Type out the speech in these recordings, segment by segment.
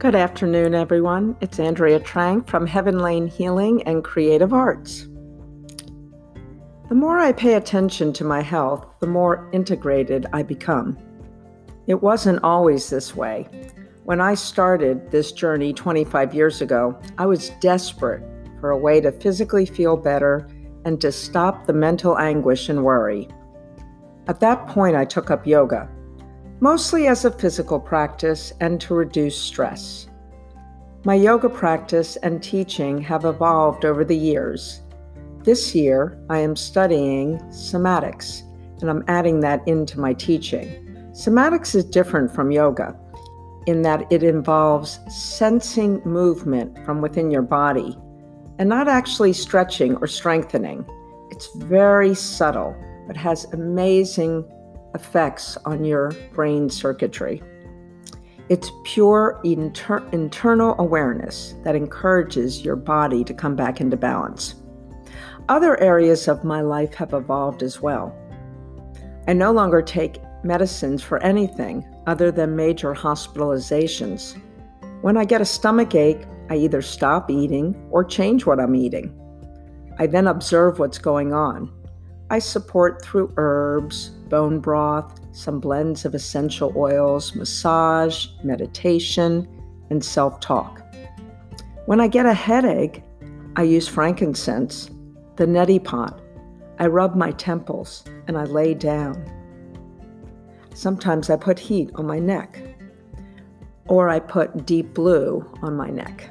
Good afternoon, everyone. It's Andrea Trang from Heavenly Healing and Creative Arts. The more I pay attention to my health, the more integrated I become. It wasn't always this way. When I started this journey 25 years ago, I was desperate for a way to physically feel better and to stop the mental anguish and worry. At that point, I took up yoga mostly as a physical practice and to reduce stress. My yoga practice and teaching have evolved over the years. This year, I am studying somatics, and I'm adding that into my teaching. Somatics is different from yoga in that it involves sensing movement from within your body and not actually stretching or strengthening. It's very subtle, but has amazing effects on your brain circuitry. It's pure inter- internal awareness that encourages your body to come back into balance. Other areas of my life have evolved as well. I no longer take medicines for anything other than major hospitalizations. When I get a stomach ache, I either stop eating or change what I'm eating. I then observe what's going on. I support through herbs, bone broth, some blends of essential oils, massage, meditation, and self talk. When I get a headache, I use frankincense, the neti pot. I rub my temples and I lay down. Sometimes I put heat on my neck, or I put deep blue on my neck.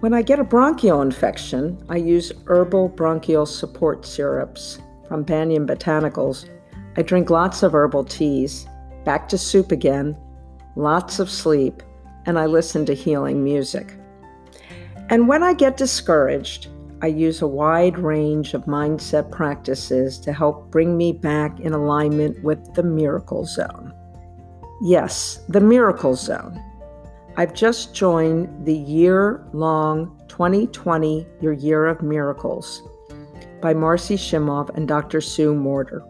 When I get a bronchial infection, I use herbal bronchial support syrups from Banyan Botanicals. I drink lots of herbal teas, back to soup again, lots of sleep, and I listen to healing music. And when I get discouraged, I use a wide range of mindset practices to help bring me back in alignment with the miracle zone. Yes, the miracle zone. I've just joined the year long 2020 Your Year of Miracles by Marcy Shimoff and Dr. Sue Morter.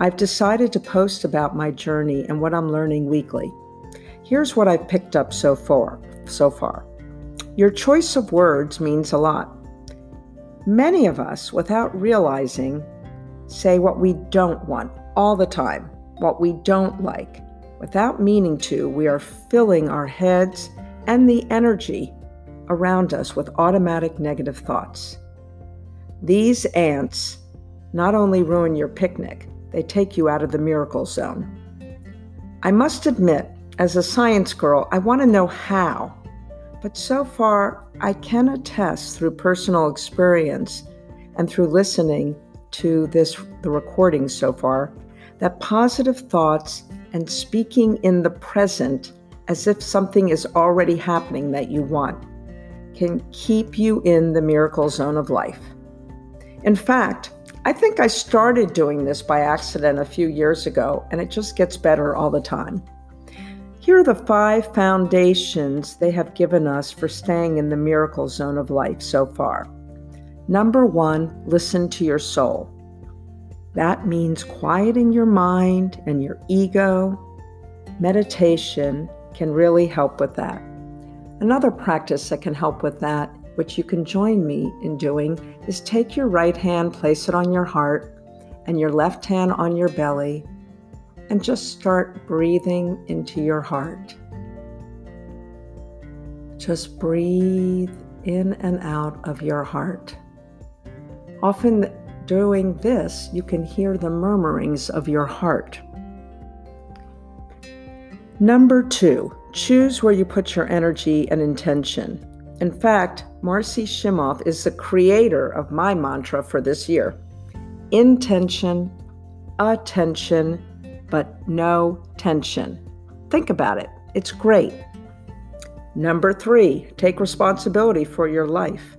I've decided to post about my journey and what I'm learning weekly. Here's what I've picked up so far. So far. Your choice of words means a lot. Many of us, without realizing, say what we don't want all the time, what we don't like, Without meaning to, we are filling our heads and the energy around us with automatic negative thoughts. These ants not only ruin your picnic, they take you out of the miracle zone. I must admit, as a science girl, I want to know how. But so far, I can attest through personal experience and through listening to this the recording so far that positive thoughts and speaking in the present as if something is already happening that you want can keep you in the miracle zone of life. In fact, I think I started doing this by accident a few years ago, and it just gets better all the time. Here are the five foundations they have given us for staying in the miracle zone of life so far. Number one, listen to your soul. That means quieting your mind and your ego. Meditation can really help with that. Another practice that can help with that, which you can join me in doing, is take your right hand, place it on your heart, and your left hand on your belly, and just start breathing into your heart. Just breathe in and out of your heart. Often doing this, you can hear the murmurings of your heart. Number two, choose where you put your energy and intention. In fact, Marcy Shimoff is the creator of my mantra for this year intention, attention, but no tension. Think about it, it's great. Number three, take responsibility for your life.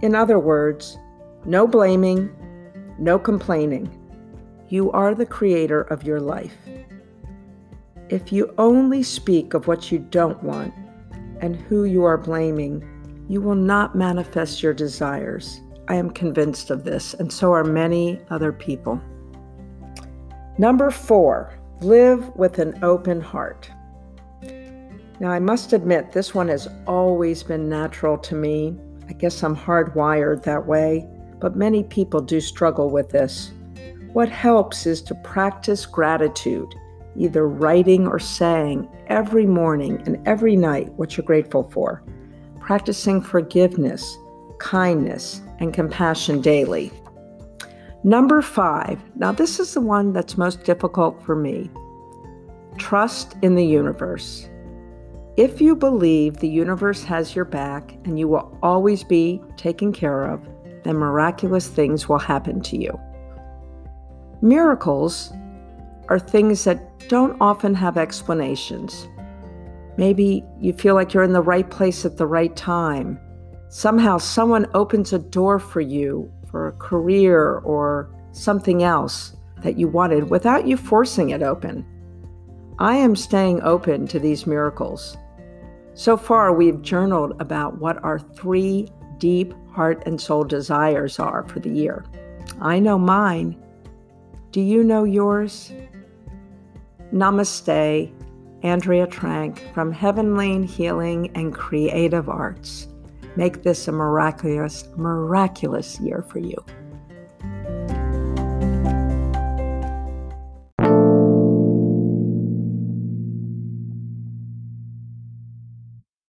In other words, no blaming, no complaining. You are the creator of your life. If you only speak of what you don't want and who you are blaming, you will not manifest your desires. I am convinced of this, and so are many other people. Number four, live with an open heart. Now, I must admit, this one has always been natural to me. I guess I'm hardwired that way, but many people do struggle with this. What helps is to practice gratitude, either writing or saying every morning and every night what you're grateful for, practicing forgiveness, kindness, and compassion daily. Number five, now this is the one that's most difficult for me trust in the universe. If you believe the universe has your back and you will always be taken care of, then miraculous things will happen to you. Miracles are things that don't often have explanations. Maybe you feel like you're in the right place at the right time. Somehow, someone opens a door for you for a career or something else that you wanted without you forcing it open. I am staying open to these miracles. So far, we've journaled about what our three deep heart and soul desires are for the year. I know mine. Do you know yours? Namaste, Andrea Trank from Heavenly Healing and Creative Arts. Make this a miraculous, miraculous year for you.